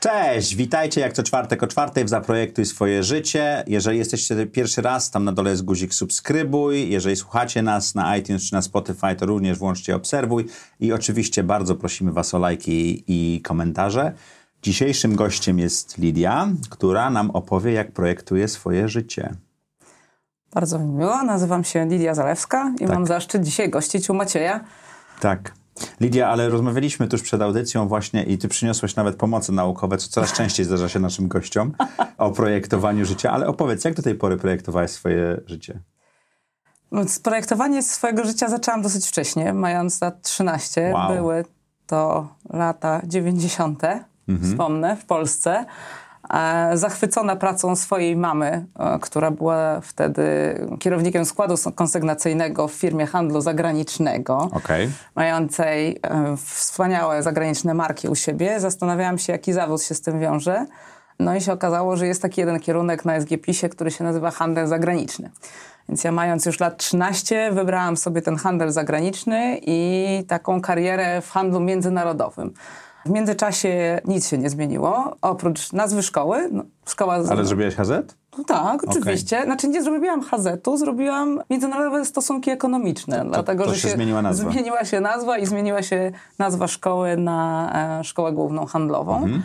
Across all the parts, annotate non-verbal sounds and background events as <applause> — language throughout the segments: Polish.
Cześć, witajcie jak co czwartek o czwartej w Zaprojektuj swoje życie. Jeżeli jesteście pierwszy raz, tam na dole jest guzik subskrybuj. Jeżeli słuchacie nas na iTunes czy na Spotify, to również włączcie obserwuj. I oczywiście bardzo prosimy Was o lajki i komentarze. Dzisiejszym gościem jest Lidia, która nam opowie, jak projektuje swoje życie. Bardzo mi miło. Nazywam się Lidia Zalewska i tak. mam zaszczyt dzisiaj gościć u Macieja. Tak. Lidia, ale rozmawialiśmy tuż przed audycją właśnie i ty przyniosłeś nawet pomoce naukowe, co coraz częściej zdarza się naszym gościom, o projektowaniu życia. Ale opowiedz, jak do tej pory projektowałeś swoje życie? No, projektowanie swojego życia zaczęłam dosyć wcześnie, mając lat 13. Wow. Były to lata 90., mhm. wspomnę, w Polsce. E, zachwycona pracą swojej mamy, e, która była wtedy kierownikiem składu konsygnacyjnego w firmie handlu zagranicznego, okay. mającej e, wspaniałe zagraniczne marki u siebie. Zastanawiałam się, jaki zawód się z tym wiąże. No i się okazało, że jest taki jeden kierunek na SGPiS-ie, który się nazywa handel zagraniczny. Więc ja mając już lat 13 wybrałam sobie ten handel zagraniczny i taką karierę w handlu międzynarodowym. W międzyczasie nic się nie zmieniło, oprócz nazwy szkoły. No, szkoła Ale zrobiłaś HZ? No tak, oczywiście. Okay. Znaczy nie zrobiłam HZ-u, zrobiłam Międzynarodowe Stosunki Ekonomiczne, to, dlatego to że się, zmieniła nazwa. zmieniła się nazwa i zmieniła się nazwa szkoły na e, Szkołę Główną Handlową. Mhm.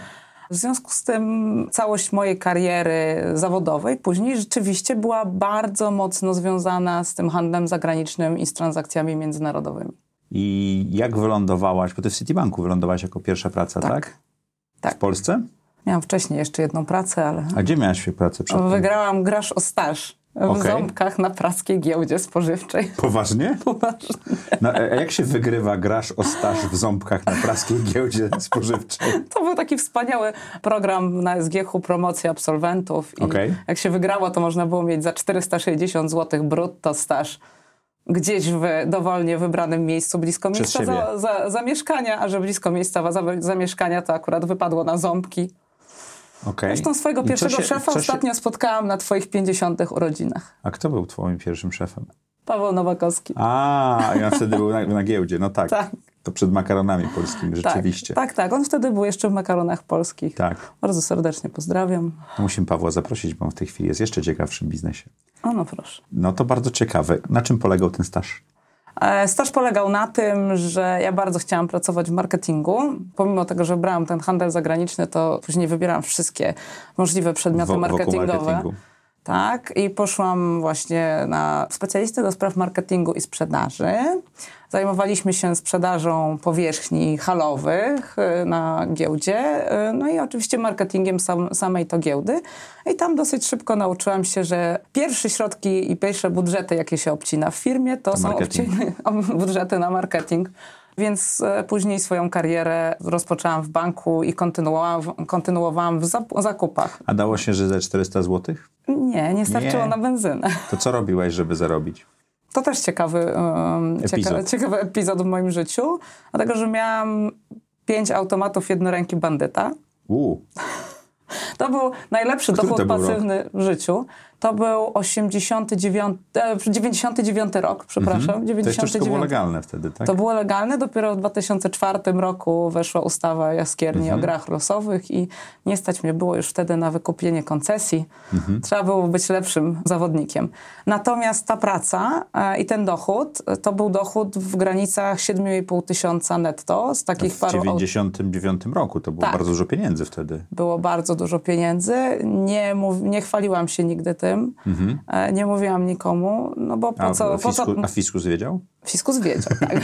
W związku z tym całość mojej kariery zawodowej później rzeczywiście była bardzo mocno związana z tym handlem zagranicznym i z transakcjami międzynarodowymi. I jak wylądowałaś, bo ty w Citibanku wylądowałaś jako pierwsza praca, tak? Tak. tak. W Polsce? Miałam wcześniej jeszcze jedną pracę, ale... A gdzie miałaś pracę przed Wygrałam grasz o staż w okay. ząbkach na praskiej giełdzie spożywczej. Poważnie? <laughs> Poważnie. No, a jak się wygrywa grasz o staż w ząbkach na praskiej giełdzie spożywczej? To był taki wspaniały program na SGH promocji absolwentów. I okay. jak się wygrało, to można było mieć za 460 zł brutto staż gdzieś w dowolnie wybranym miejscu, blisko miejsca za, za, zamieszkania, a że blisko miejsca za, zamieszkania to akurat wypadło na ząbki. Okay. Zresztą swojego pierwszego się, szefa ostatnio się... spotkałam na twoich 50. urodzinach. A kto był twoim pierwszym szefem? Paweł Nowakowski. A, ja wtedy był na, na giełdzie, no tak. tak. To przed makaronami polskimi, tak, rzeczywiście. Tak, tak, tak. On wtedy był jeszcze w makaronach polskich. Tak. Bardzo serdecznie pozdrawiam. Musimy Pawła zaprosić, bo on w tej chwili jest jeszcze ciekawszym biznesie. O, no proszę. No to bardzo ciekawe. Na czym polegał ten staż? E, staż polegał na tym, że ja bardzo chciałam pracować w marketingu. Pomimo tego, że brałam ten handel zagraniczny, to później wybierałam wszystkie możliwe przedmioty marketingowe. Tak, i poszłam właśnie na specjalistę do spraw marketingu i sprzedaży. Zajmowaliśmy się sprzedażą powierzchni halowych y, na giełdzie, y, no i oczywiście marketingiem sam, samej to giełdy. I tam dosyć szybko nauczyłam się, że pierwsze środki i pierwsze budżety, jakie się obcina w firmie, to, to są obciny, <laughs> budżety na marketing. Więc e, później swoją karierę rozpoczęłam w banku i kontynuowałam, kontynuowałam w zakupach. A dało się, że za 400 zł? Nie, nie starczyło nie. na benzynę. <laughs> To co robiłaś, żeby zarobić? To też ciekawy, um, epizod. Cieka ciekawy epizod w moim życiu, dlatego że miałam pięć automatów jednoręki bandyta. Uh. To był najlepszy Który dochód pasywny rok? w życiu. To był 89, 99 e, rok, przepraszam. Mhm. 99. To było legalne wtedy, tak? To było legalne. Dopiero w 2004 roku weszła ustawa jaskierni mhm. o grach losowych i nie stać mnie było już wtedy na wykupienie koncesji. Mhm. Trzeba było być lepszym zawodnikiem. Natomiast ta praca e, i ten dochód, to był dochód w granicach 7,5 tysiąca netto z takich w paru... W 99 roku to było tak. bardzo dużo pieniędzy wtedy. Było bardzo dużo pieniędzy. Nie, mów, nie chwaliłam się nigdy tym tym. Mhm. E, nie mówiłam nikomu, no bo po a, co... Fisku, po co... A fiskus wiedział? Fiskus wiedział, tak.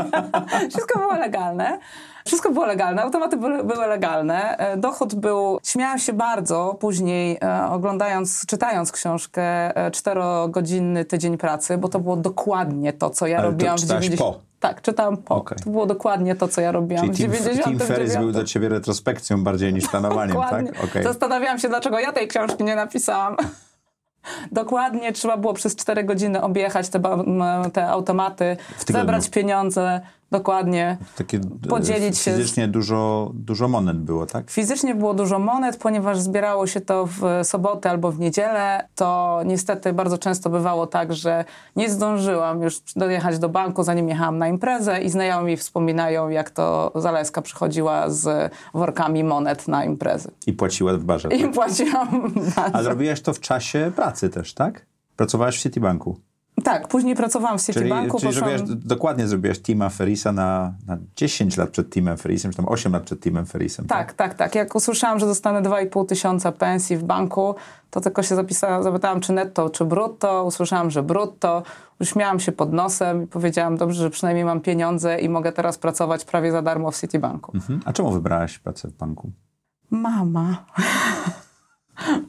<laughs> Wszystko było legalne. Wszystko było legalne, automaty były, były, legalne. E, dochód był, śmiałam się bardzo później e, oglądając, czytając książkę e, czterogodzinny tydzień pracy, bo to było dokładnie to, co ja Ale robiłam to w 90... po Tak, czytałam po. Okay. To było dokładnie to, co ja robiłam Czyli w 90. Tim Ferris był dla ciebie retrospekcją bardziej niż <laughs> planowaniem, tak? Okay. Zastanawiałam się, dlaczego ja tej książki nie napisałam. Dokładnie, trzeba było przez 4 godziny objechać te, te automaty, zebrać pieniądze, Dokładnie. Takie e, podzielić się. Fizycznie dużo, dużo monet było, tak? Fizycznie było dużo monet, ponieważ zbierało się to w sobotę albo w niedzielę, to niestety bardzo często bywało tak, że nie zdążyłam już dojechać do banku, zanim jechałam na imprezę i znajomi wspominają, jak to Zaleska przychodziła z workami monet na imprezy. I płaciła w barze. I tak? płaciłam w barze. A zrobiłaś to w czasie pracy też, tak? Pracowałaś w Citibanku. Tak, później pracowałam w Citibanku. Czyli, czyli poszłam... dokładnie zrobiłaś Tima Ferisa na, na 10 lat przed Timem Ferisem, czy tam 8 lat przed Timem Ferisem. Tak, tak, tak. tak. Jak usłyszałam, że dostanę 2,5 tysiąca pensji w banku, to tylko się zapisałam, zapytałam, czy netto, czy brutto. Usłyszałam, że brutto. Uśmiałam się pod nosem i powiedziałam, dobrze, że przynajmniej mam pieniądze i mogę teraz pracować prawie za darmo w Citibanku. Mhm. A czemu wybrałaś pracę w banku? Mama. <laughs>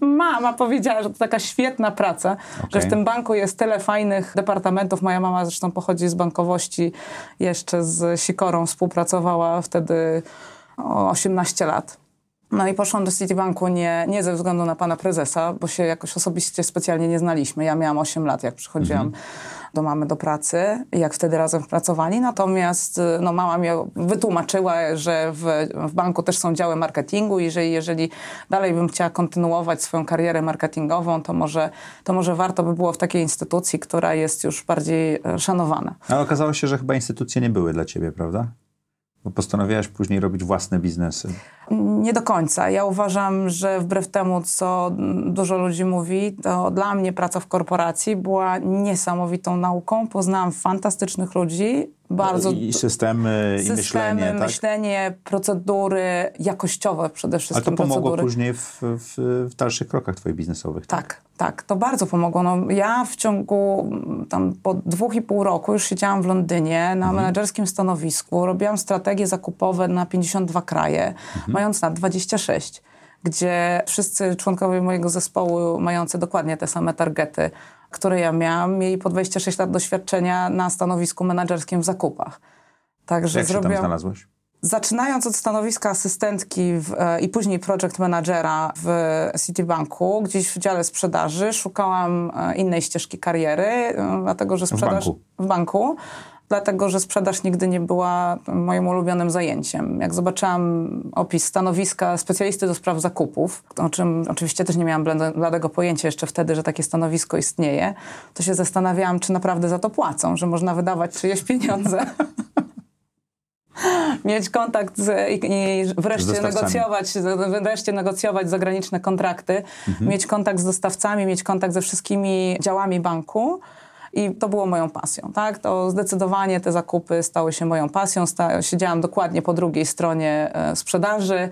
Mama powiedziała, że to taka świetna praca, okay. że w tym banku jest tyle fajnych departamentów. Moja mama zresztą pochodzi z bankowości, jeszcze z Sikorą współpracowała wtedy o 18 lat. No i poszłam do Citibanku nie, nie ze względu na pana prezesa, bo się jakoś osobiście specjalnie nie znaliśmy. Ja miałam 8 lat, jak przychodziłam mhm. do mamy do pracy, jak wtedy razem pracowali. Natomiast no, mama mi wytłumaczyła, że w, w banku też są działy marketingu i że jeżeli dalej bym chciała kontynuować swoją karierę marketingową, to może, to może warto by było w takiej instytucji, która jest już bardziej e, szanowana. Ale okazało się, że chyba instytucje nie były dla ciebie, prawda? Bo postanowiłaś później robić własne biznesy. Nie do końca. Ja uważam, że wbrew temu, co dużo ludzi mówi, to dla mnie praca w korporacji była niesamowitą nauką. Poznałam fantastycznych ludzi, bardzo... I systemy, systemy i myślenie, tak? myślenie, procedury jakościowe przede wszystkim. Ale to pomogło procedury. później w, w, w, dalszych krokach twoich biznesowych, tak? Tak, tak to bardzo pomogło. No, ja w ciągu tam po dwóch i pół roku już siedziałam w Londynie na mhm. menedżerskim stanowisku, robiłam strategie zakupowe na 52 kraje, mhm. Mając na 26 gdzie wszyscy członkowie mojego zespołu, mający dokładnie te same targety, które ja miałam, mieli po 26 lat doświadczenia na stanowisku menedżerskim w zakupach. Także Jak zrobiłam... się tam znalazłeś? Zaczynając od stanowiska asystentki w, e, i później project managera w Citibanku, gdzieś w dziale sprzedaży, szukałam e, innej ścieżki kariery, e, dlatego że sprzedaż w banku. W banku dlatego że sprzedaż nigdy nie była moim ulubionym zajęciem. Jak zobaczyłam opis stanowiska specjalisty do spraw zakupów, o czym oczywiście też nie miałam bladego pojęcia jeszcze wtedy, że takie stanowisko istnieje, to się zastanawiałam, czy naprawdę za to płacą, że można wydawać czyjeś pieniądze. <laughs> mieć kontakt z, i, wreszcie negocjować, wreszcie negocjować zagraniczne kontrakty, mhm. mieć kontakt z dostawcami, mieć kontakt ze wszystkimi działami banku. I to było moją pasją, tak? To zdecydowanie te zakupy stały się moją pasją. Sta siedziałam dokładnie po drugiej stronie e, sprzedaży.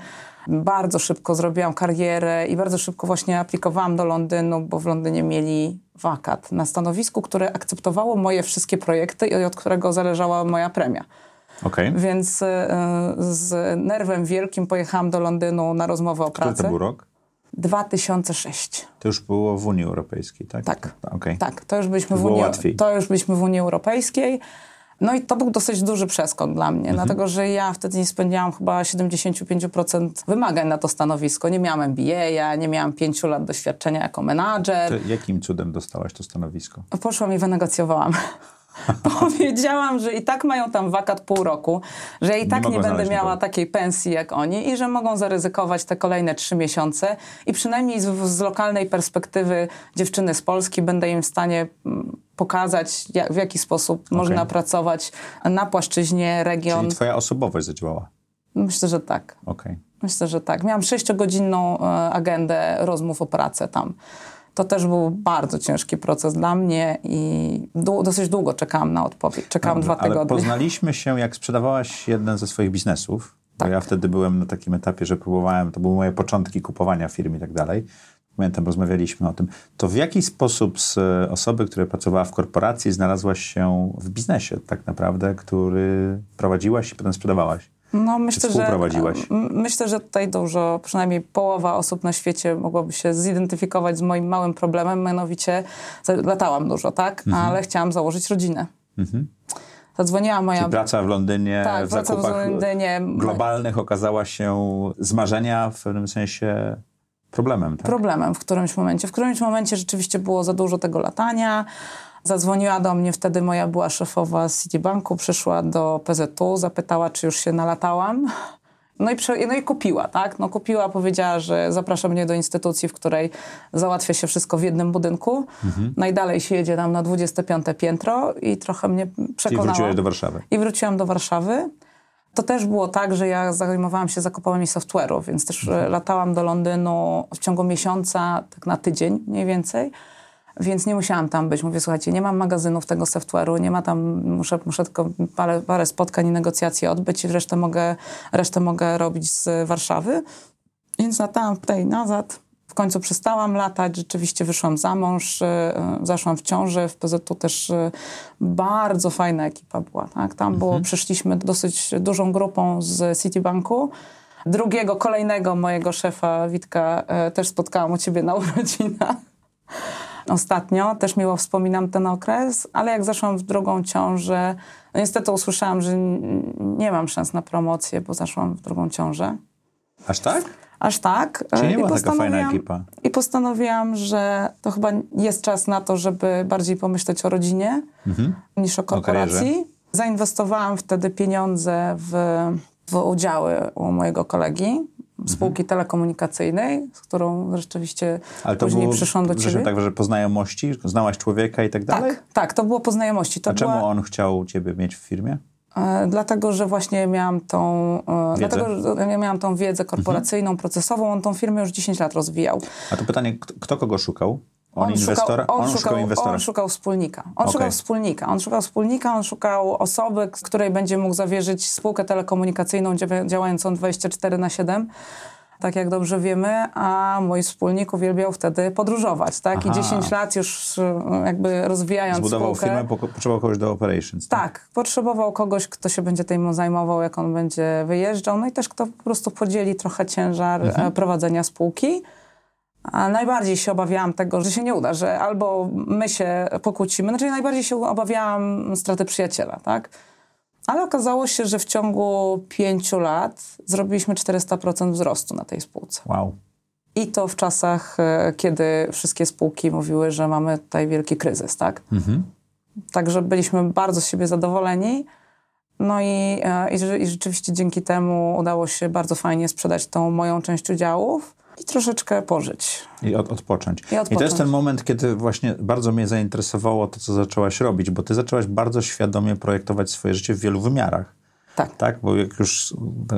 Bardzo szybko zrobiłam karierę i bardzo szybko właśnie aplikowałam do Londynu, bo w Londynie mieli wakat na stanowisku, które akceptowało moje wszystkie projekty i od którego zależała moja premia. Okay. Więc y, z nerwem wielkim pojechałam do Londynu na rozmowę o pracę. Który to był rok? 2006. To już było w Unii Europejskiej, tak? Tak. Okay. Tak, to już byliśmy to w Unii, łatwiej. to już byliśmy w Unii Europejskiej. No i to był dosyć duży przeskok dla mnie, mhm. dlatego że ja wtedy nie spędziłam chyba 75% wymagań na to stanowisko. Nie miałam MBA, nie miałam pięciu lat doświadczenia jako menadżer. To jakim cudem dostałaś to stanowisko? Poszłam i wynegocjowałam. <laughs> Powiedziałam, że i tak mają tam wakat pół roku, że i tak nie, nie będę miała takiej pensji jak oni i że mogą zaryzykować te kolejne trzy miesiące i przynajmniej z, z lokalnej perspektywy dziewczyny z Polski będę im w stanie mm, pokazać, jak, w jaki sposób okay. można pracować na płaszczyźnie, region. Czyli twoja osobowość zadziałała? Myślę, że tak. Okay. Myślę, że tak. Miałam sześciogodzinną e, agendę rozmów o pracę tam. To też był bardzo ciężki proces dla mnie i dosyć długo czekałam na odpowiedź. Czekałam Dobrze, dwa tygodnie. Ale poznaliśmy się, jak sprzedawałaś jeden ze swoich biznesów. Tak. ja wtedy byłem na takim etapie, że próbowałem, to były moje początki kupowania firm i tak dalej. Pamiętam, rozmawialiśmy o tym. To w jaki sposób z osoby, która pracowała w korporacji, znalazłaś się w biznesie tak naprawdę, który prowadziłaś i potem sprzedawałaś? No, myślę, że, myślę, że tutaj dużo, przynajmniej połowa osób na świecie mogłoby się zidentyfikować z moim małym problemem, mianowicie latałam dużo, tak? Mhm. Ale chciałam założyć rodzinę. Mhm. Zadzwoniła moja... Czyli praca w Londynie, tak, w zakupach w Londynie. globalnych okazała się z marzenia w pewnym sensie problemem, tak? Problemem w którymś momencie. W którymś momencie rzeczywiście było za dużo tego latania. Zadzwoniła do mnie wtedy moja była szefowa z Citibanku, przyszła do PZU, zapytała, czy już się nalatałam. No i, no i kupiła, tak? No kupiła, powiedziała, że zaprasza mnie do instytucji, w której załatwia się wszystko w jednym budynku. Mhm. Najdalej się jedzie tam na 25 piętro i trochę mnie przekonała. I wróciłeś do Warszawy. I wróciłam do Warszawy. To też było tak, że ja zajmowałam się zakupami software'u, więc też mhm. latałam do Londynu w ciągu miesiąca, tak na tydzień mniej więcej więc nie musiałam tam być. Mówię, słuchajcie, nie mam magazynów tego software'u, nie ma tam, muszę, muszę tylko parę, parę spotkań i negocjacji odbyć i resztę mogę, resztę mogę robić z Warszawy. Więc latałam tutaj nazad. W końcu przestałam latać, rzeczywiście wyszłam za mąż, e, zaszłam w ciąży. W PZU też e, bardzo fajna ekipa była. Tak? Tam było, mhm. przyszliśmy dosyć dużą grupą z Citibanku. Drugiego, kolejnego mojego szefa, Witka, też spotkałam u ciebie na urodzinach ostatnio. Też miło wspominam ten okres, ale jak zaszłam w drugą ciążę, no niestety usłyszałam, że nie mam szans na promocję, bo zaszłam w drugą ciążę. Aż tak? Aż tak. Czyli nie była taka fajna ekipa. I postanowiłam, że to chyba jest czas na to, żeby bardziej pomyśleć o rodzinie mhm. niż o korporacji. O Zainwestowałam wtedy pieniądze w, w udziały u mojego kolegi spółki mhm. telekomunikacyjnej, z którą rzeczywiście Ale to później było, przyszłam do ciebie. tak, że po znajomości, znałaś człowieka i tak dalej? Tak, tak to było po znajomości. To A czemu on chciał ciebie mieć w firmie? E, dlatego, że właśnie miałam tą, e, dlatego, że ja miałam tą wiedzę korporacyjną, mhm. procesową. On tą firmę już 10 lat rozwijał. A to pytanie, kto, kto kogo szukał? On, on, szukał, on, on, szukał, inwestora. On szukał wspólnika. On okay. szukał wspólnika. On szukał wspólnika, on szukał osoby, której będzie mógł zawierzyć spółkę telekomunikacyjną działającą 24 na 7 tak jak dobrze wiemy, a mój wspólnik uwielbiał wtedy podróżować, tak? Aha. I 10 lat już e, jakby rozwijając Zbudował spółkę. firmę, potrzebował kogoś do operations. Tak? tak, potrzebował kogoś, kto się będzie tym zajmował, jak on będzie wyjeżdżał, no i też kto po prostu podzieli trochę ciężar mhm. E, prowadzenia spółki. A najbardziej się obawiałam tego, że się nie uda, że albo my się pokłócimy. Znaczy najbardziej się obawiałam straty przyjaciela, tak? Ale okazało się, że w ciągu pięciu lat zrobiliśmy 400% wzrostu na tej spółce. Wow. I to w czasach, e, kiedy wszystkie spółki mówiły, że mamy tutaj wielki kryzys, tak? Mhm. Także byliśmy bardzo z siebie zadowoleni. No i, e, i, i rzeczywiście dzięki temu udało się bardzo fajnie sprzedać tą moją część udziałów i troszeczkę pożyć. I od, odpocząć. I odpocząć. I to jest ten moment, kiedy właśnie bardzo mnie zainteresowało to, co zaczęłaś robić, bo ty zaczęłaś bardzo świadomie projektować swoje życie w wielu wymiarach. Tak. Tak, bo jak już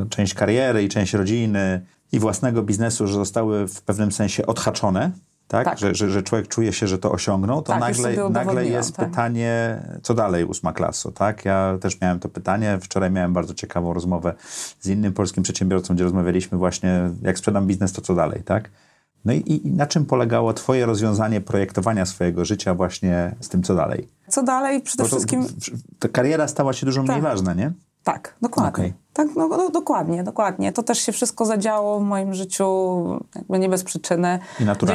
część kariery i część rodziny i własnego biznesu że zostały w pewnym sensie odhaczone, tak? tak. Że, że, że, człowiek czuje się, że to osiągnął, to tak, nagle, nagle jest tak. pytanie, co dalej, ósma klaso, tak? Ja też miałem to pytanie. Wczoraj miałem bardzo ciekawą rozmowę z innym polskim przedsiębiorcą, gdzie rozmawialiśmy właśnie, jak sprzedam biznes, to co dalej, tak? No i, i na czym polegało twoje rozwiązanie projektowania swojego życia właśnie z tym, co dalej? Co dalej? Przede wszystkim... Ta kariera stała się dużo mniej tak. ważna, nie? Tak, dokładnie. Okay. Tak, no, no, dokładnie, dokładnie. To też się wszystko zadziało w moim życiu jakby nie bez przyczyny.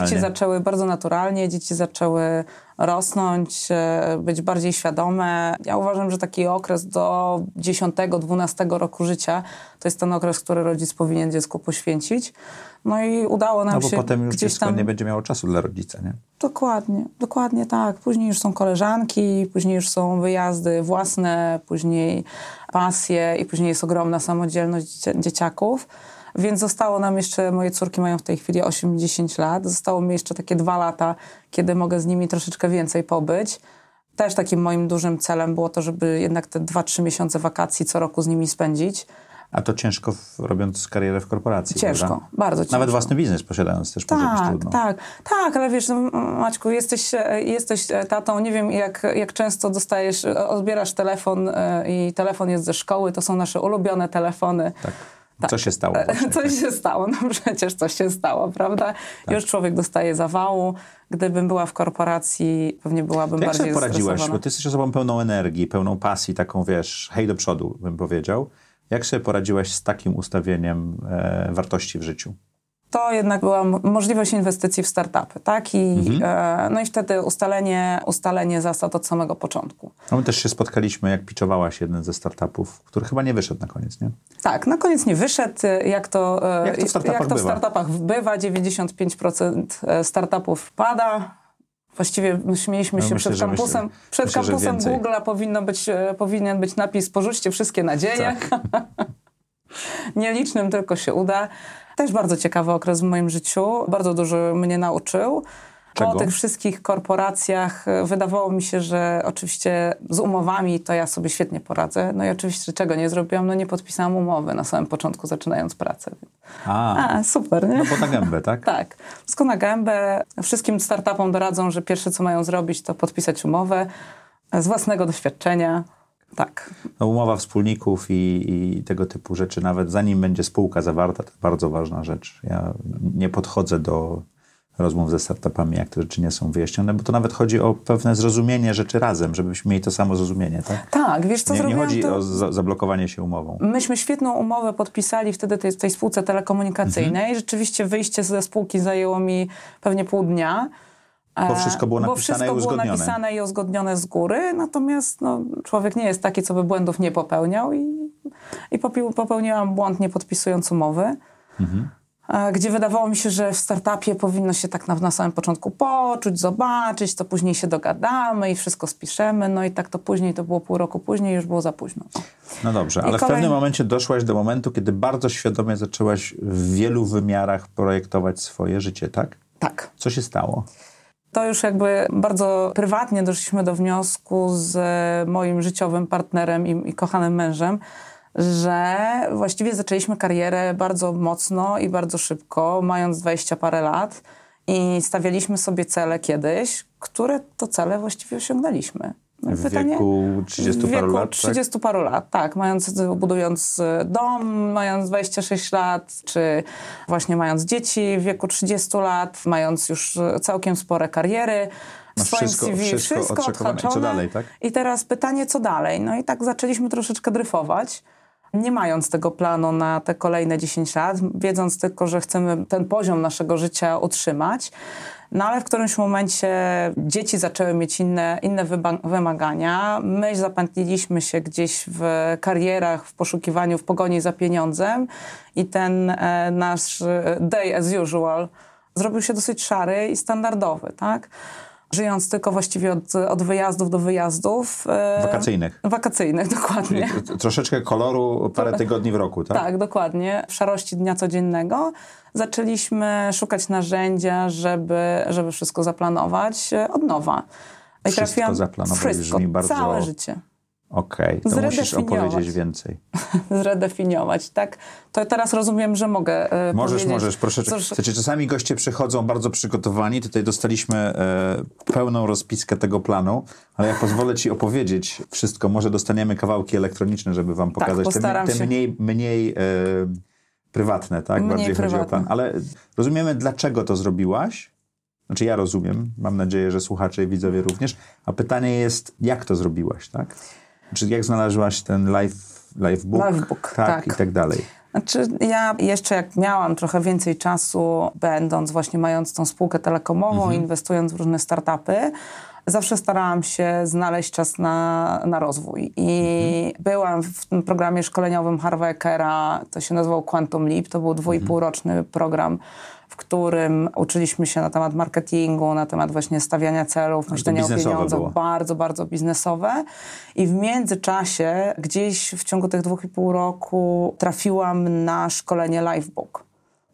Dzieci zaczęły bardzo naturalnie, dzieci zaczęły rosnąć, e, być bardziej świadome. Ja uważam, że taki okres do 10-12 roku życia to jest ten okres, który rodzic powinien dziecku poświęcić. No i udało nam się. No bo potem już dziecko tam... nie będzie miało czasu dla rodzica, nie? Dokładnie, dokładnie tak. Później już są koleżanki, później już są wyjazdy własne, później pasje i później jest ogromna samodzielność dzieciaków. Więc zostało nam jeszcze, moje córki mają w tej chwili 8-10 lat, zostało mi jeszcze takie dwa lata, kiedy mogę z nimi troszeczkę więcej pobyć. Też takim moim dużym celem było to, żeby jednak te 2-3 miesiące wakacji co roku z nimi spędzić. A to ciężko w, robiąc karierę w korporacji, Ciężko, prawda? bardzo ciężko. Nawet własny biznes posiadając też tak, może być trudno. Tak, tak, ale wiesz, no, Maćku, jesteś, jesteś tatą, nie wiem jak, jak często dostajesz, odbierasz telefon e, i telefon jest ze szkoły, to są nasze ulubione telefony. Tak. Tak. Co się stało? <laughs> Właśnie, coś tak. się stało, no przecież coś się stało, prawda? Tak. Już człowiek dostaje zawału. Gdybym była w korporacji, pewnie byłabym to bardziej Jak sobie poradziłaś? Bo ty jesteś osobą pełną energii, pełną pasji, taką wiesz, hej do przodu, bym powiedział. Jak sobie poradziłaś z takim ustawieniem e, wartości w życiu? to jednak była możliwość inwestycji w startupy, tak? I, mhm. e, no i wtedy ustalenie, ustalenie zasad od samego początku. No my też się spotkaliśmy, jak pitchowałaś jeden ze startupów, który chyba nie wyszedł na koniec, nie? Tak, na koniec nie wyszedł. Jak to, e, jak to w startupach, jak to w startupach bywa? 95% e, startupów pada. Właściwie śmieliśmy no się myślę, przed kampusem. Myślę, przed myślę, kampusem Google'a powinno być, e, powinien być napis porzućcie wszystkie nadzieje. Tak. <laughs> Nielicznym tylko się uda. Też bardzo ciekawy okres w moim życiu. Bardzo dużo mnie nauczył. Czego? Po tych wszystkich korporacjach e, wydawało mi się, że oczywiście z umowami to ja sobie świetnie poradzę. No i oczywiście czego nie zrobiłam? No nie podpisałam umowy na samym początku, zaczynając pracę. A, A super, nie? No bo na gębę, tak? <laughs> tak. Wszystko na gębę. Wszystkim startupom doradzą, że pierwsze co mają zrobić to podpisać umowę z własnego doświadczenia. Tak. No, umowa wspólników i, i, tego typu rzeczy, nawet zanim będzie spółka zawarta, to bardzo ważna rzecz. Ja nie podchodzę do rozmów ze startupami, jak te rzeczy nie są wyjaśnione, bo to nawet chodzi o pewne zrozumienie rzeczy razem, żebyśmy mieli to samo zrozumienie, tak? Tak, wiesz co Nie, nie chodzi to... o za zablokowanie się umową. Myśmy świetną umowę podpisali wtedy tej, tej spółce telekomunikacyjnej. Mhm. Rzeczywiście wyjście ze spółki zajęło mi pewnie pół dnia. Bo wszystko było napisane wszystko i uzgodnione. było napisane i uzgodnione z góry, natomiast no, człowiek nie jest taki, co by błędów nie popełniał i, i popełniłam błąd nie podpisując umowy. Mhm. Gdzie wydawało mi się, że w startupie powinno się tak na, na samym początku poczuć, zobaczyć, to później się dogadamy i wszystko spiszemy. No i tak to później, to było pół roku później, już było za późno. No dobrze, ale kolej... w pewnym momencie doszłaś do momentu, kiedy bardzo świadomie zaczęłaś w wielu wymiarach projektować swoje życie, tak? Tak. Co się stało? to już jakby bardzo prywatnie doszliśmy do wniosku z moim życiowym partnerem i, i kochanym mężem, że właściwie zaczęliśmy karierę bardzo mocno i bardzo szybko, mając 20 parę lat i stawialiśmy sobie cele kiedyś, które to cele właściwie osiągnęliśmy. W Pytanie, wieku 30 paru wieku lat? 30 tak? paru lat, tak. Mając, budując dom, mając 26 lat, czy właśnie mając dzieci w wieku 30 lat, mając już całkiem spore kariery. W Masz swoim wszystko, CV wszystko, wszystko odhaczone. I co dalej, tak? I teraz pytanie, co dalej? No i tak zaczęliśmy troszeczkę dryfować nie mając tego planu na te kolejne 10 lat, wiedząc tylko, że chcemy ten poziom naszego życia utrzymać. No ale w którymś momencie dzieci zaczęły mieć inne, inne wymagania. My zapętliliśmy się gdzieś w karierach, w poszukiwaniu, w pogoni za pieniądzem i ten e, nasz day as usual zrobił się dosyć szary i standardowy, tak? Żyjąc tylko właściwie od, od wyjazdów do wyjazdów. E, wakacyjnych. Wakacyjnych, <laughs> dokładnie. Czyli troszeczkę koloru parę tygodni w roku, tak? Tak, dokładnie. W szarości dnia codziennego zaczęliśmy szukać narzędzia, żeby, żeby wszystko zaplanować e, od nowa. I wszystko zaplanować wszystko, brzmi bardzo... całe życie. Okej, okay, to musisz opowiedzieć więcej. <laughs> Zredefiniować, tak? To teraz rozumiem, że mogę e, Możesz, powiedzieć. możesz, proszę. Cóż... Znaczy, czasami goście przychodzą bardzo przygotowani. Tutaj dostaliśmy e, pełną rozpiskę tego planu, ale ja pozwolę ci opowiedzieć wszystko. Może dostaniemy kawałki elektroniczne, żeby wam tak, pokazać tak, te, te mniej, mniej e, prywatne, tak? Mniej Bardziej prywatne. chodzi o plan. Ale rozumiemy, dlaczego to zrobiłaś. Znaczy ja rozumiem, mam nadzieję, że słuchacze i widzowie również. A pytanie jest, jak to zrobiłaś, tak? Czy jak znalazłaś ten live, live book? Live book, tak, tak. I tak dalej. Znaczy, ja jeszcze jak miałam trochę więcej czasu, będąc właśnie mając tą spółkę telekomową, mhm. inwestując w różne startupy, zawsze starałam się znaleźć czas na, na rozwój. I mhm. byłam w tym programie szkoleniowym Harveckera, to się nazywał Quantum Leap, to był dwójpółroczny mhm. program w którym uczyliśmy się na temat marketingu, na temat właśnie stawiania celów, myślenia o pieniądzach, było. bardzo, bardzo biznesowe. I w międzyczasie, gdzieś w ciągu tych dwóch i pół roku trafiłam na szkolenie Livebook.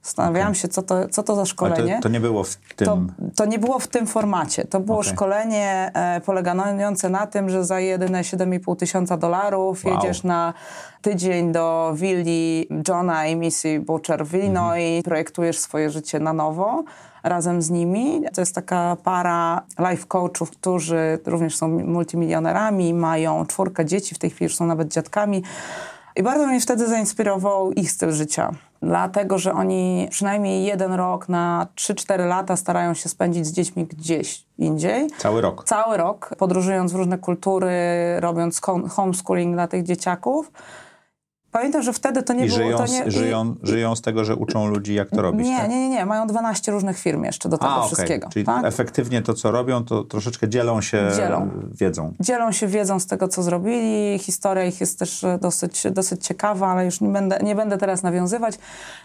Zastanawiałam okay. się, co to, co to za szkolenie. To, to, nie było w tym... To, to, nie było w tym formacie. To było okay. szkolenie e, polegające na tym, że za jedyne 7,5 tysiąca dolarów wow. jedziesz na tydzień do willi Johna i Missy Butcher w Illinois, mhm. projektujesz swoje życie na nowo razem z nimi. To jest taka para life coachów, którzy również są multimilionerami, mają czwórkę dzieci, w tej chwili już są nawet dziadkami. I bardzo mnie wtedy zainspirował ich styl życia. Dlatego, że oni przynajmniej jeden rok na 3-4 lata starają się spędzić z dziećmi gdzieś indziej. Cały rok. Cały rok, podróżując w różne kultury, robiąc homeschooling dla tych dzieciaków. Pamiętam, że wtedy to nie I było... Żyją, to nie, żyją, i... żyją z tego, że uczą ludzi, jak to robić, Nie, tak? nie, nie, nie. Mają 12 różnych firm jeszcze do tego A, wszystkiego. Okay. Czyli tak? efektywnie to, co robią, to troszeczkę dzielą się dzielą. wiedzą. Dzielą się wiedzą z tego, co zrobili. Historia ich jest też dosyć, dosyć ciekawa, ale już nie będę, nie będę teraz nawiązywać. To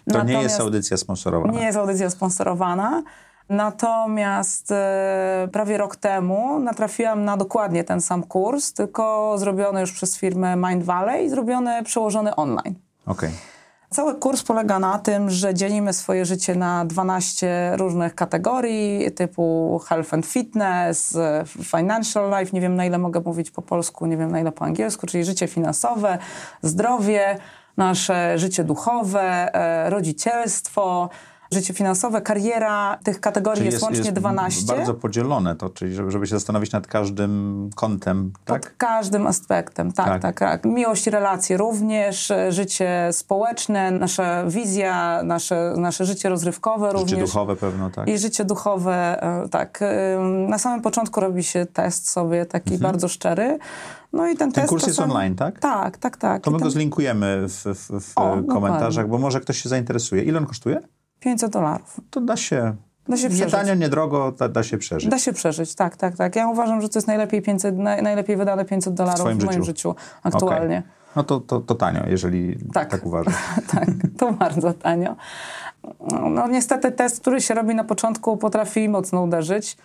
Natomiast nie jest audycja sponsorowana. Nie jest audycja sponsorowana. Natomiast e, prawie rok temu natrafiłam na dokładnie ten sam kurs, tylko zrobiony już przez firmę Mind Valley i zrobiony, przełożony online. Okay. Cały kurs polega na tym, że dzielimy swoje życie na 12 różnych kategorii, typu health and fitness, financial life, nie wiem na ile mogę mówić po polsku, nie wiem na ile po angielsku, czyli życie finansowe, zdrowie, nasze życie duchowe, e, rodzicielstwo, życie finansowe, kariera, tych kategorii jest, jest łącznie jest 12. bardzo podzielone to, czyli żeby, żeby się zastanowić nad każdym kątem, tak? Pod każdym aspektem, tak, tak, tak, tak. Miłość i relacje również, życie społeczne, nasza wizja, nasze, nasze życie rozrywkowe życie również. Życie duchowe pewno, tak. I życie duchowe, e, tak. Na samym początku robi się test sobie taki mhm. bardzo szczery. No i ten, ten kurs jest online, tak? Tak, tak, tak. To my ten... go zlinkujemy w, w, w o, komentarzach, dokładnie. bo może ktoś się zainteresuje. Ile on kosztuje? 500 dolarów. To da się. Da się nie przeżyć. tanio, nie drogo, da, da, się przeżyć. Da się przeżyć, tak, tak, tak. Ja uważam, że to jest najlepiej, 500, najlepiej wydane 500 dolarów w, w, moim życiu aktualnie. Okay. No to, to, to tanio, jeżeli tak, tak uważasz. <laughs> tak, to bardzo tanio. No niestety test, który się robi na początku potrafi mocno uderzyć.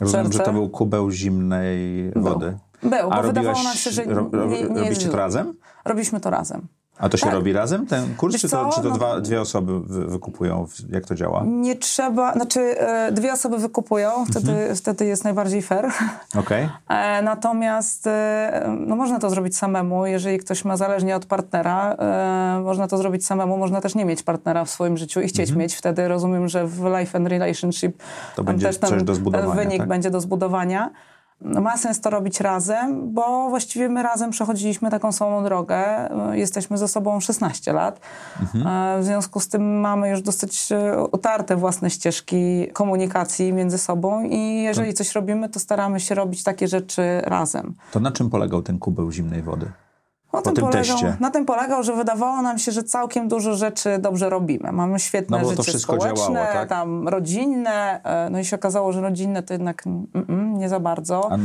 Rozumiem, serce. że to był kubeł zimnej wody. Był, był A bo robiłaś, wydawało nam się, że nie, nie robiliście to razem? Robiliśmy to razem. A to się tak. robi razem, ten kurs, Wiesz czy to, co? czy to no, dwa, dwie osoby wy, wykupują? Jak to działa? Nie trzeba, znaczy e, dwie osoby wykupują, wtedy, mhm. wtedy jest najbardziej fair. Okay. E, natomiast e, no, można to zrobić samemu, jeżeli ktoś ma zależnie od partnera, można to zrobić samemu, można też nie mieć partnera w swoim życiu i chcieć Mhm. mieć. Wtedy rozumiem, że w life and relationship To będzie też ten coś do zbudowania, wynik tak? będzie do zbudowania. Ma sens to robić razem, bo właściwie my razem przechodziliśmy taką samą drogę. Jesteśmy ze sobą 16 lat. W związku z tym mamy już dosyć e, utarte własne ścieżki komunikacji między sobą i jeżeli coś robimy, to staramy się robić takie rzeczy razem. To na czym polegał ten kubeł zimnej wody? Na tym, tym polegał, teście. na tym polegał, że wydawało nam się, że całkiem dużo rzeczy dobrze robimy. Mamy świetne No życie społeczne, działało, tak? tam rodzinne, e, no i się okazało, że rodzinne to jednak mm, mm, nie za bardzo. A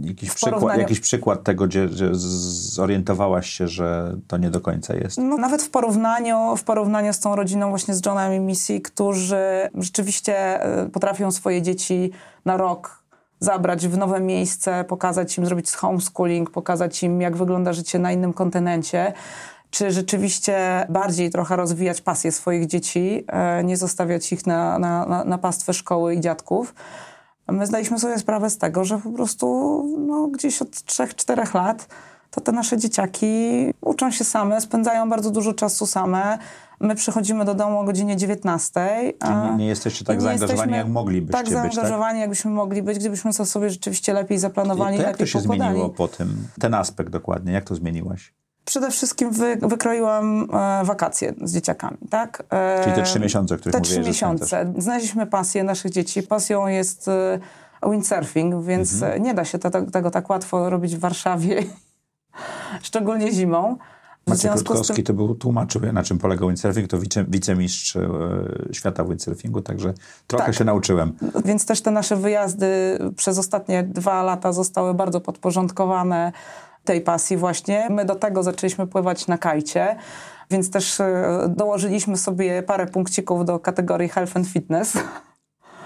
jakiś, przykład, jakiś przykład tego, gdzie, gdzie zorientowałaś się, że to nie do końca jest? No, nawet w porównaniu, w porównaniu z tą rodziną właśnie z Johnem i Missy, którzy rzeczywiście e, potrafią swoje dzieci na rok zabrać w nowe miejsce, pokazać im, zrobić homeschooling, pokazać im, jak wygląda życie na innym kontynencie, czy rzeczywiście bardziej trochę rozwijać pasję swoich dzieci, e, nie zostawiać ich na, na, na, pastwę szkoły i dziadków. My zdaliśmy sobie sprawę z tego, że po prostu no, gdzieś od 3-4 lat to te nasze dzieciaki uczą się same, spędzają bardzo dużo czasu same. My przychodzimy do domu o godzinie 19. Czyli nie, nie jesteście tak nie zaangażowani, jak moglibyście tak być, tak? zaangażowani, jakbyśmy mogli być, gdybyśmy to sobie rzeczywiście lepiej zaplanowali, I to jak to się poukładali. zmieniło po tym? Ten aspekt dokładnie, jak to zmieniłaś? Przede wszystkim wy, wykroiłam e, wakacje z dzieciakami, tak? E, Czyli te trzy miesiące, o których Te trzy miesiące. Znaleźliśmy pasję naszych dzieci. Pasją jest e, windsurfing, więc Mhm. nie da się te, te, tego tak łatwo robić w Warszawie, szczególnie zimą. W Maciek związku z Rutkowski tym, to był, tłumaczył, na czym polegał windsurfing, to wice, wicemistrz e, świata windsurfingu, także trochę Tak. się nauczyłem. więc też te nasze wyjazdy przez ostatnie dwa lata zostały bardzo podporządkowane tej pasji właśnie. My do tego zaczęliśmy pływać na kajcie, więc też e, dołożyliśmy sobie parę punkcików do kategorii health and fitness.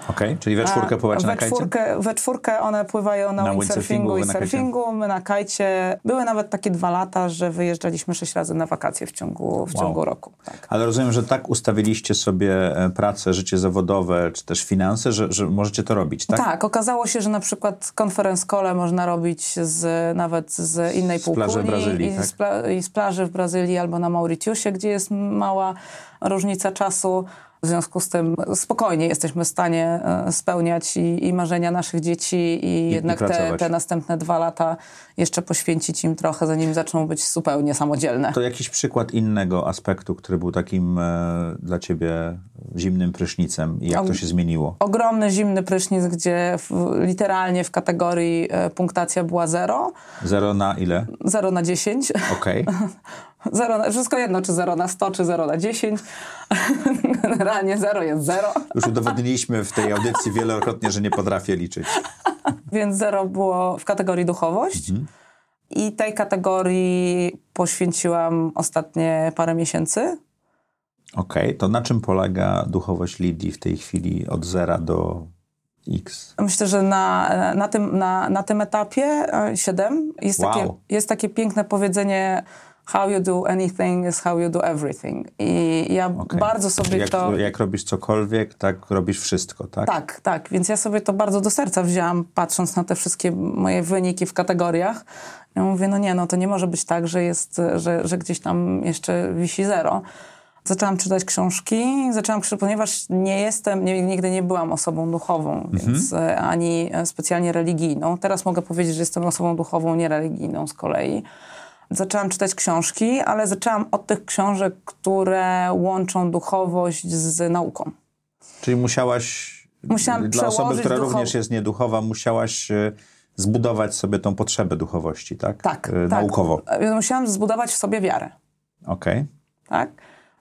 Okej, czyli we czwórkę pływacie we na kajcie? czwórkę, we czwórkę one pływają na, Na windsurfingu windsurfingu, i surfingu, my na kajcie. Były nawet takie dwa lata, że wyjeżdżaliśmy sześć razy na wakacje w ciągu, w Wow. ciągu roku. Tak. Ale rozumiem, że tak ustawiliście sobie e, pracę, życie zawodowe, czy też finanse, że, że możecie to robić, tak? Tak? okazało się, że na przykład konferenc call można robić z, nawet z innej Z półkuli. plaży Brazylii, i, tak? z pla- I z plaży w Brazylii albo na Mauritiusie, gdzie jest mała różnica czasu. W związku z tym spokojnie jesteśmy w stanie e, spełniać i, i marzenia naszych dzieci i, jednak te, te następne dwa lata jeszcze poświęcić im trochę, zanim zaczną być zupełnie samodzielne. To jakiś przykład innego aspektu, który był takim e, dla ciebie zimnym prysznicem i jak to się zmieniło? Ogromny zimny prysznic, gdzie w, literalnie w kategorii e, punktacja była zero, Zero na ile? 0 na 10. Okej. <laughs> Zero na, wszystko jedno, czy 0 na 100, czy 0 na 10. <laughs> Generalnie 0 jest 0. Już udowodniliśmy w tej audycji wielokrotnie, że nie potrafię liczyć. <laughs> Więc 0 było w kategorii duchowość. Mhm. I tej kategorii poświęciłam ostatnie parę miesięcy. Okej, okay, to na czym polega duchowość Lidii w tej chwili od zera do X? Myślę, że na, na, tym, na, na tym etapie 7 e, jest, wow. takie, jest takie piękne powiedzenie how you do anything is how you do everything. I ja okay. bardzo sobie jak, to... Jak robisz cokolwiek, tak robisz wszystko, tak? Tak, tak. Więc ja sobie to bardzo do serca wzięłam, patrząc na te wszystkie moje wyniki w kategoriach. Ja mówię, no nie, no to nie może być tak, że, jest, że, że gdzieś tam jeszcze wisi zero. Zaczęłam czytać książki, zaczęłam, ponieważ nie jestem, nie, nigdy nie byłam osobą duchową, mhm. więc e, ani specjalnie religijną. Teraz mogę powiedzieć, że jestem osobą duchową, niereligijną z kolei. Zaczęłam czytać książki, ale zaczęłam od tych książek, które łączą duchowość z nauką. Czyli musiałaś, Musiałam dla osoby, która duchow... również jest nieduchowa, musiałaś e, zbudować sobie tą potrzebę duchowości, tak? Tak, e, Naukowo. Tak. Musiałam zbudować w sobie wiarę. Okej. Okay. Tak?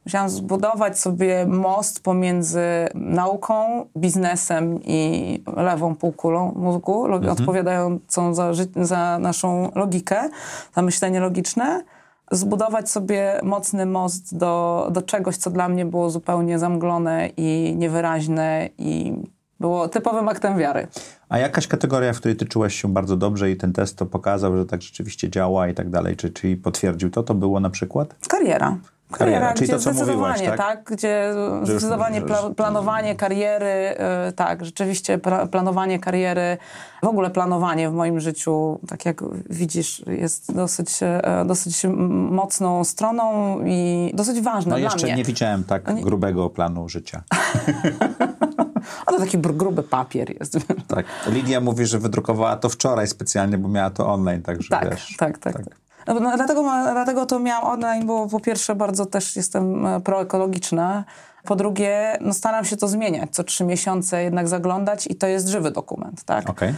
Musiałam zbudować sobie most pomiędzy nauką, biznesem i lewą półkulą mózgu, mhm. odpowiadającą za, za naszą logikę, za myślenie logiczne zbudować sobie mocny most do, do czegoś, co dla mnie było zupełnie zamglone i niewyraźne i było typowym aktem wiary. A jakaś kategoria, w której ty czułaś się bardzo dobrze i ten test to pokazał, że tak rzeczywiście działa i tak dalej, czy, czyli potwierdził to, to było na przykład? Kariera. Kariera, czyli to, co mówiłaś, tak? tak? Gdzie zdecydowanie pla planowanie kariery, yy, tak, rzeczywiście planowanie kariery, w ogóle planowanie w moim życiu, tak jak widzisz, jest dosyć, yy, dosyć mocną stroną i dosyć ważne no jeszcze nie widziałem tak no grubego planu życia. <laughs> A to taki gruby papier jest. Tak. Lidia mówi, że wydrukowała to wczoraj specjalnie, bo miała to online, także tak, wiesz. Tak, tak, tak. tak. No, no, dlatego, dlatego to miałam online, bo po pierwsze bardzo też jestem e, proekologiczna. Po drugie, no staram się to zmieniać. Co trzy miesiące jednak zaglądać i to jest żywy dokument, tak? Okay.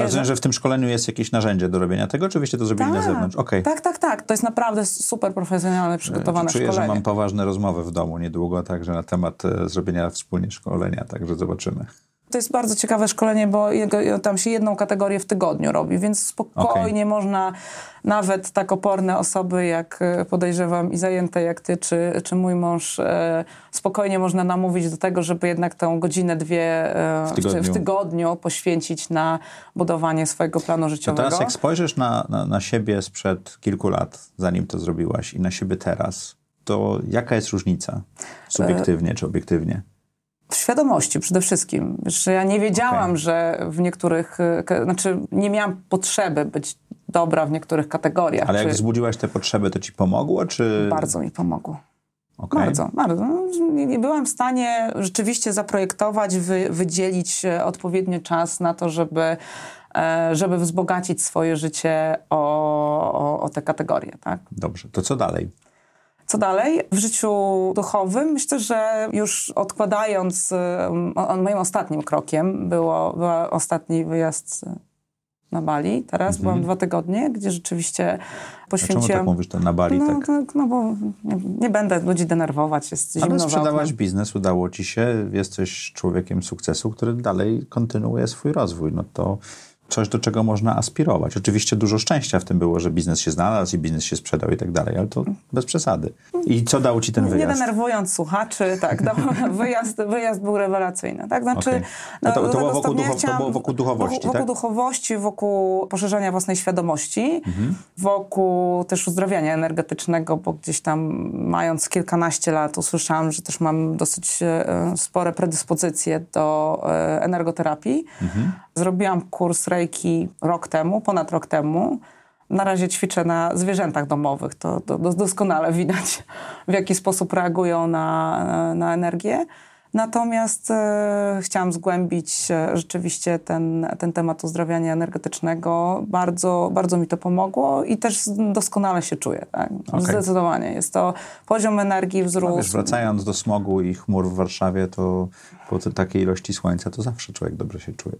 Rozumiem, że w tym szkoleniu jest jakieś narzędzie do robienia tego? Oczywiście to zrobili tak, na zewnątrz? Okay. Tak, tak, tak. To jest naprawdę super profesjonalne, przygotowane Czuję, szkolenie. że mam poważne rozmowy w domu niedługo, także na temat e, zrobienia wspólnie szkolenia, także zobaczymy. To jest bardzo ciekawe szkolenie, bo jego, tam się jedną kategorię w tygodniu robi, więc spokojnie okay. można nawet tak oporne osoby, jak e, podejrzewam i zajęte jak ty, czy, czy mój mąż, e, spokojnie można namówić do tego, żeby jednak tę godzinę, dwie e, w, tygodniu. w, tygodniu. poświęcić na budowanie swojego planu życiowego. To teraz jak spojrzysz na, na, na siebie sprzed kilku lat, zanim to zrobiłaś i na siebie teraz, to jaka jest różnica? Subiektywnie e... czy obiektywnie? W świadomości przede wszystkim. Że ja nie wiedziałam, okay. że w niektórych, znaczy nie miałam potrzeby być dobra w niektórych kategoriach. Ale jak wzbudziłaś te potrzeby, to ci pomogło, czy... Bardzo mi pomogło. Okay. Bardzo, bardzo. Nie byłam w stanie rzeczywiście zaprojektować, wy, wydzielić odpowiedni czas na to, żeby, e, żeby wzbogacić swoje życie o, o, o te kategorie. Tak? Dobrze, to co dalej? Co dalej? W życiu duchowym myślę, że już odkładając, moim ostatnim krokiem było, był ostatni wyjazd na Bali. Teraz mhm. byłam dwa tygodnie, gdzie rzeczywiście poświęciłam... A czemu tak mówisz to na Bali? No, tak? no, no bo nie, nie, będę ludzi denerwować, jest zimno Ale sprzedałaś biznes, udało ci się, jesteś człowiekiem sukcesu, który dalej kontynuuje swój rozwój. No to coś, do czego można aspirować. Oczywiście dużo szczęścia w tym było, że biznes się znalazł i biznes się sprzedał i tak dalej, ale to bez przesady. I co dał ci ten wyjazd? Nie denerwując słuchaczy, tak, dał, <laughs> wyjazd, wyjazd był rewelacyjny. Tak? Znaczy, okay. no, to, to, było wokół duchow, chciałam, to było wokół duchowości, Wokół, tak? wokół duchowości, wokół poszerzenia własnej świadomości, mhm. wokół też uzdrawiania energetycznego, bo gdzieś tam mając kilkanaście lat usłyszałam, że też mam dosyć e, spore predyspozycje do e, energoterapii. Mhm. Zrobiłam kurs Reiki rok temu, ponad rok temu. Na razie ćwiczę na zwierzętach domowych. To, to doskonale widać, w jaki sposób reagują na, na energię. Natomiast e, chciałam zgłębić e, rzeczywiście ten, ten temat uzdrawiania energetycznego. Bardzo, bardzo mi to pomogło i też doskonale się czuję. Tak? Okay. Zdecydowanie. Jest to poziom energii wzrósł. No wiesz, wracając do smogu i chmur w Warszawie, to po takiej ilości słońca to zawsze człowiek dobrze się czuje.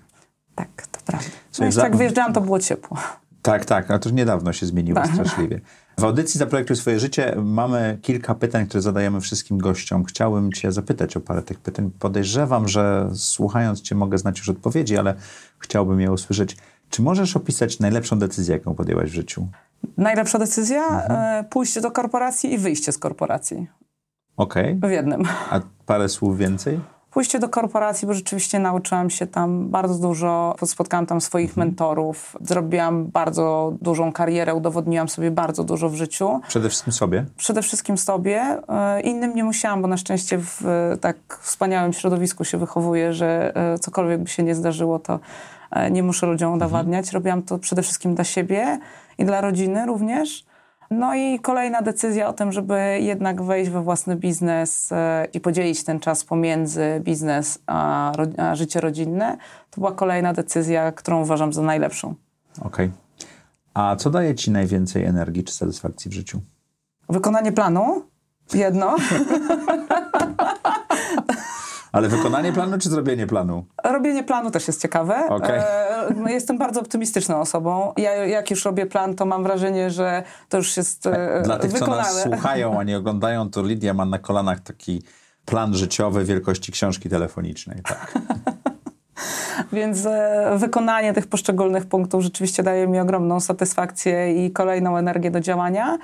Tak, to prawda. No jak wyjeżdżałam, to było ciepło. Tak, tak, a to niedawno się zmieniło tak. straszliwie. W audycji Zaprojektuj swoje życie mamy kilka pytań, które zadajemy wszystkim gościom. Chciałbym cię zapytać o parę tych pytań. Podejrzewam, że słuchając cię mogę znać już odpowiedzi, ale chciałbym je usłyszeć. Czy możesz opisać najlepszą decyzję, jaką podjęłaś w życiu? Najlepsza decyzja? Mhm. E, pójście do korporacji i wyjście z korporacji. Okej. Okay. W jednym. A parę słów więcej? Pójście do korporacji, bo rzeczywiście nauczyłam się tam bardzo dużo, spotkałam tam swoich mhm. mentorów, zrobiłam bardzo dużą karierę, udowodniłam sobie bardzo dużo w życiu. Przede wszystkim sobie? Przede wszystkim sobie. E, innym nie musiałam, bo na szczęście w tak wspaniałym środowisku się wychowuję, że e, cokolwiek by się nie zdarzyło, to e, nie muszę ludziom udowadniać. Mhm. Robiłam to przede wszystkim dla siebie i dla rodziny również. No i kolejna decyzja o tym, żeby jednak wejść we własny biznes e, i podzielić ten czas pomiędzy biznes a, a życie rodzinne, to była kolejna decyzja, którą uważam za najlepszą. Okej. Okay. A co daje ci najwięcej energii czy satysfakcji w życiu? Wykonanie planu. Jedno. <laughs> Ale wykonanie planu czy zrobienie planu? Robienie planu też jest ciekawe. Okay. E, no, jestem bardzo optymistyczną osobą. Ja jak już robię plan, to mam wrażenie, że to już jest e, Dla tych, wykonane. co nas słuchają, a nie oglądają, to Lidia ma na kolanach taki plan życiowy wielkości książki telefonicznej. Tak. <laughs> Więc e, wykonanie tych poszczególnych punktów rzeczywiście daje mi ogromną satysfakcję i kolejną energię do działania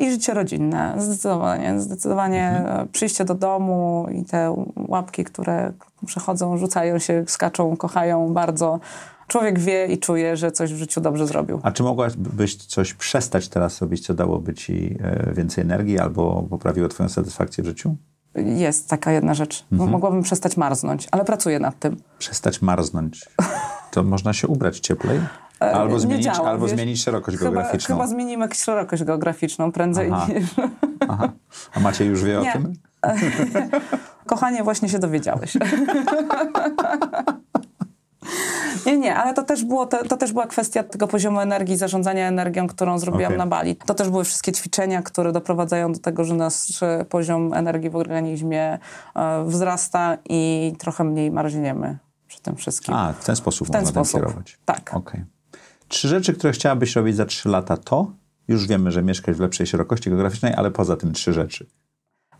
i życie rodzinne. Zdecydowanie. Zdecydowanie mhm. przyjście do domu i te łapki, które przechodzą, rzucają się, skaczą, kochają bardzo. Człowiek wie i czuje, że coś w życiu dobrze zrobił. A czy mogłabyś coś przestać teraz robić, co dałoby ci e, więcej energii albo poprawiło twoją satysfakcję w życiu? Jest taka jedna rzecz. Mhm. Mogłabym przestać marznąć, ale pracuję nad tym. Przestać marznąć. To można się ubrać cieplej? E, albo zmienić, działa, albo zmienić szerokość chyba, geograficzną. Chyba zmienimy szerokość geograficzną prędzej Aha. niż... Aha. A Macie już wie Nie. o tym? <laughs> Kochanie, właśnie się dowiedziałeś. <laughs> Nie, nie, ale to też, było, to, to, też była kwestia tego poziomu energii, zarządzania energią, którą zrobiłam okay. na Bali. To też były wszystkie ćwiczenia, które doprowadzają do tego, że nasz poziom energii w organizmie e, wzrasta i trochę mniej marzniemy przy tym wszystkim. A, w ten sposób w ten sposób. kierować. Tak. Okay. Trzy rzeczy, które chciałabyś robić za trzy lata to? Już wiemy, że mieszkać w lepszej szerokości geograficznej, ale poza tym trzy rzeczy.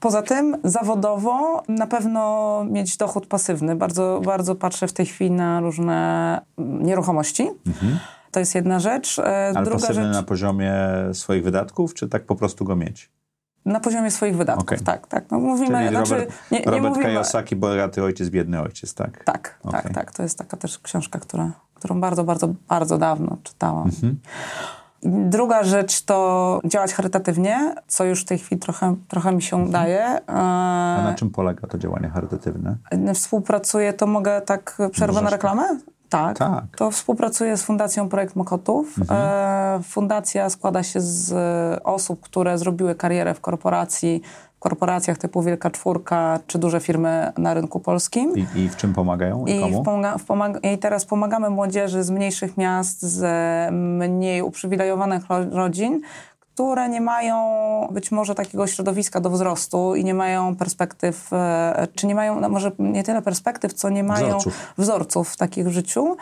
Poza tym zawodowo na pewno mieć dochód pasywny. Bardzo, bardzo patrzę w tej chwili na różne nieruchomości. Mhm. To jest jedna rzecz. E, Ale Druga pasywny rzecz... na poziomie swoich wydatków, czy tak po prostu go mieć? Na poziomie swoich wydatków, okay. tak, tak. No mówimy, Czyli znaczy, Robert, nie, nie Robert mówimy... Kiyosaki, bogaty ojciec, biedny ojciec, tak? Tak, okay. tak, tak. To jest taka też książka, która, którą bardzo, bardzo, bardzo dawno czytałam. Mhm. Druga rzecz to działać charytatywnie, co już w tej chwili trochę, trochę mi się mhm. udaje. A na czym polega to działanie charytatywne? Współpracuję, to mogę tak przerwę na reklamę? Tak, tak. To współpracuję z Fundacją Projekt Mokotów. Mhm. E, fundacja składa się z osób, które zrobiły karierę w korporacji, korporacjach typu Wielka Czwórka czy duże firmy na rynku polskim. I, i w czym pomagają? I, I, I, teraz pomagamy młodzieży z mniejszych miast, z mniej uprzywilejowanych rodzin, które nie mają być może takiego środowiska do wzrostu i nie mają perspektyw, e, czy nie mają, no może nie tyle perspektyw, co nie mają wzorców, wzorców takich w życiu.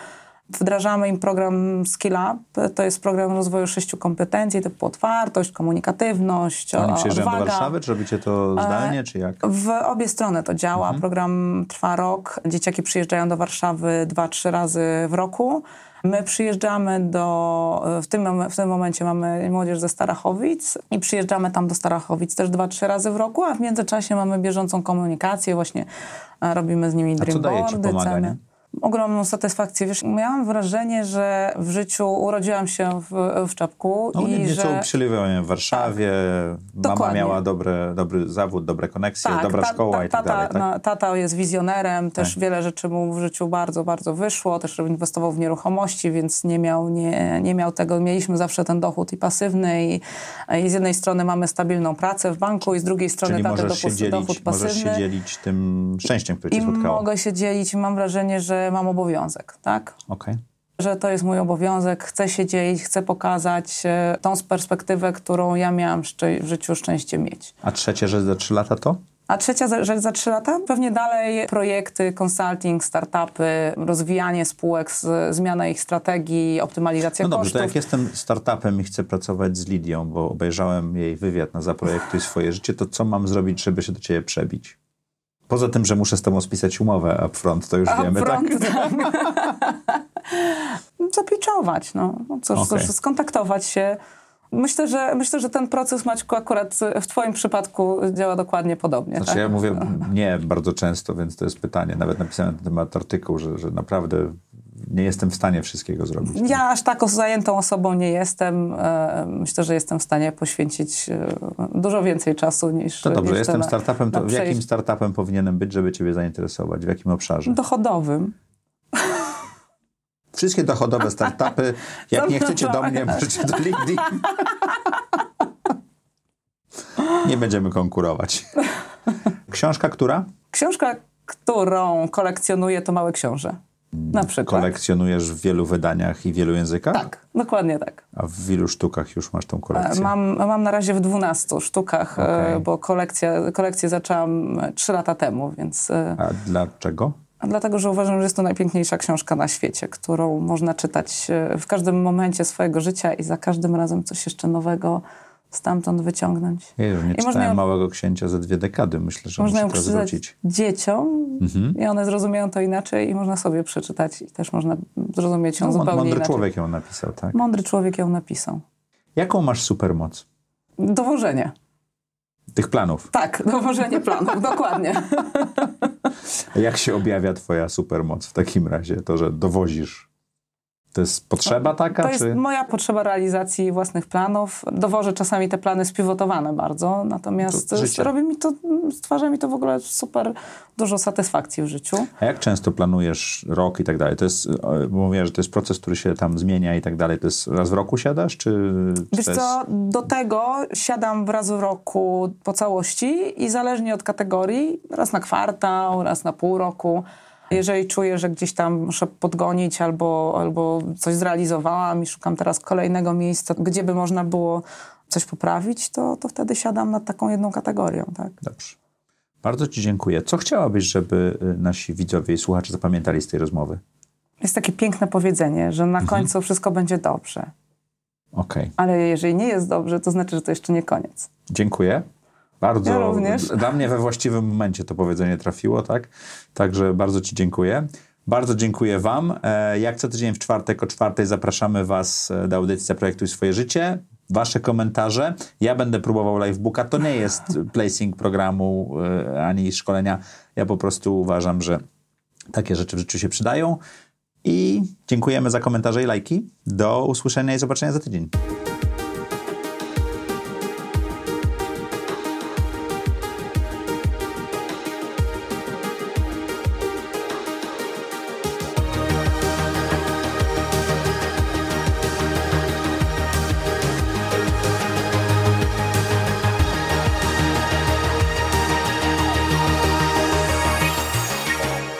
Wdrażamy im program Skill Up. To jest program rozwoju sześciu kompetencji typu otwartość, komunikatywność, Oni przyjeżdżają do Warszawy, czy robicie to e, zdalnie, czy jak? W obie strony to działa. Mhm. Program trwa rok. Dzieciaki przyjeżdżają do Warszawy dwa, trzy razy w roku. My przyjeżdżamy do, w tym, w tym momencie mamy młodzież ze Starachowic i przyjeżdżamy tam do Starachowic też dwa, trzy razy w roku, a w międzyczasie mamy bieżącą komunikację, właśnie e, robimy z nimi dreamboardy, ceny ogromną satysfakcję. Wiesz, miałam wrażenie, że w życiu urodziłam się w, w czapku. No, i że... uprzywilejowanie w Warszawie, tak. mama miała dobre, dobry zawód, dobre koneksje, tak, dobra ta, szkoła ta, i tak tata, dalej. Tak? No, tata jest wizjonerem, też tak. wiele rzeczy mu w życiu bardzo, bardzo wyszło, też inwestował w nieruchomości, więc nie miał, nie, nie miał tego, mieliśmy zawsze ten dochód i pasywny i, i z jednej strony mamy stabilną pracę w banku i z drugiej strony Czyli możesz dochód, dzielić, dochód pasywny. Możesz się dzielić tym szczęściem, które cię I spotkało. mogę się dzielić i mam wrażenie, że mam obowiązek, tak? Okej. Okay. Że to jest mój obowiązek, chcę się dzielić, chcę pokazać e, tą perspektywę, którą ja miałam w życiu szczęście mieć. A trzecie, że za trzy lata to? A trzecia rzecz za trzy lata? Pewnie dalej projekty, consulting, startupy, rozwijanie spółek, zmiana ich strategii, optymalizacja no dobrze, kosztów. to jak jestem startupem i chcę pracować z Lidią, bo obejrzałem jej wywiad na Zaprojektuj swoje życie, to co mam zrobić, żeby się do ciebie przebić? Poza tym, że muszę z tobą spisać umowę upfront, to już upfront, wiemy, tak? tak. <laughs> <laughs> Zapiczować, no. no cóż, okay. cóż, skontaktować się. Myślę że, myślę, że ten proces, Maćku, akurat w twoim przypadku działa dokładnie podobnie. Znaczy tak? ja mówię <laughs> nie bardzo często, więc to jest pytanie. Nawet napisałem na ten temat artykuł, że, że naprawdę nie jestem w stanie wszystkiego zrobić. Ja aż taką zajętą osobą nie jestem. E, myślę, że jestem w stanie poświęcić e, dużo więcej czasu niż. To dobrze, jestem na, startupem. To w jakim startupem powinienem być, żeby Ciebie zainteresować? W jakim obszarze? Dochodowym. Wszystkie dochodowe startupy. Jak nie chcecie do mnie, możecie do LinkedIn. nie będziemy konkurować. Książka która? Książka, którą kolekcjonuję, to Małe Książę. Na przykład. Kolekcjonujesz w wielu wydaniach i wielu językach? Tak, dokładnie tak. A w ilu sztukach już masz tą kolekcję? Mam, mam na razie w 12 sztukach, okay. bo kolekcja, kolekcję zaczęłam 3 lata temu, więc... E, A dlaczego? A dlatego, że uważam, że jest to najpiękniejsza książka na świecie, którą można czytać e, w każdym momencie swojego życia i za każdym razem coś jeszcze nowego stamtąd wyciągnąć. Jezu, nie I czytałem ją, Małego Księcia za dwie dekady. Myślę, że można muszę to zwrócić. dzieciom mhm. i one zrozumieją to inaczej i można sobie przeczytać i też można zrozumieć ją no, zupełnie mądry inaczej. Mądry człowiek ją napisał, tak? Mądry człowiek ją napisał. Jaką masz supermoc? Dowożenie. Tych planów? Tak, dowożenie planów, dokładnie. <laughs> Jak się objawia twoja supermoc w takim razie? To, że dowozisz to jest potrzeba taka? To jest czy? moja potrzeba realizacji własnych planów. Dowożę czasami te plany spiwotowane bardzo, natomiast to robi mi to, stwarza mi to w ogóle super dużo satysfakcji w życiu. A jak często planujesz rok i tak dalej? To jest, e, mówię, że to jest proces, który się tam zmienia i tak dalej. To jest raz w roku siadasz, czy... Wiesz co, jest... do tego siadam raz w roku po całości i zależnie od kategorii, raz na kwartał, raz na pół roku. Jeżeli czuję, że gdzieś tam muszę podgonić albo, albo coś zrealizowałam i szukam teraz kolejnego miejsca, gdzie by można było coś poprawić, to, to wtedy siadam nad taką jedną kategorią. Tak? Dobrze. Bardzo Ci dziękuję. Co chciałabyś, żeby y, nasi widzowie i słuchacze zapamiętali z tej rozmowy? Jest takie piękne powiedzenie, że na mhm. końcu wszystko będzie dobrze. Okay. Ale jeżeli nie jest dobrze, to znaczy, że to jeszcze nie koniec. Dziękuję. Bardzo. Ja również. Dla mnie we właściwym momencie to powiedzenie trafiło, tak? Także bardzo Ci dziękuję. Bardzo dziękuję Wam. E, jak co tydzień w czwartek o czwartej zapraszamy Was e, do audycji Projektuj swoje życie. Wasze komentarze. Ja będę próbował livebooka. To nie jest <laughs> placing programu e, ani szkolenia. Ja po prostu uważam, że takie rzeczy w życiu się przydają. I dziękujemy za komentarze i lajki. Do usłyszenia i zobaczenia za tydzień.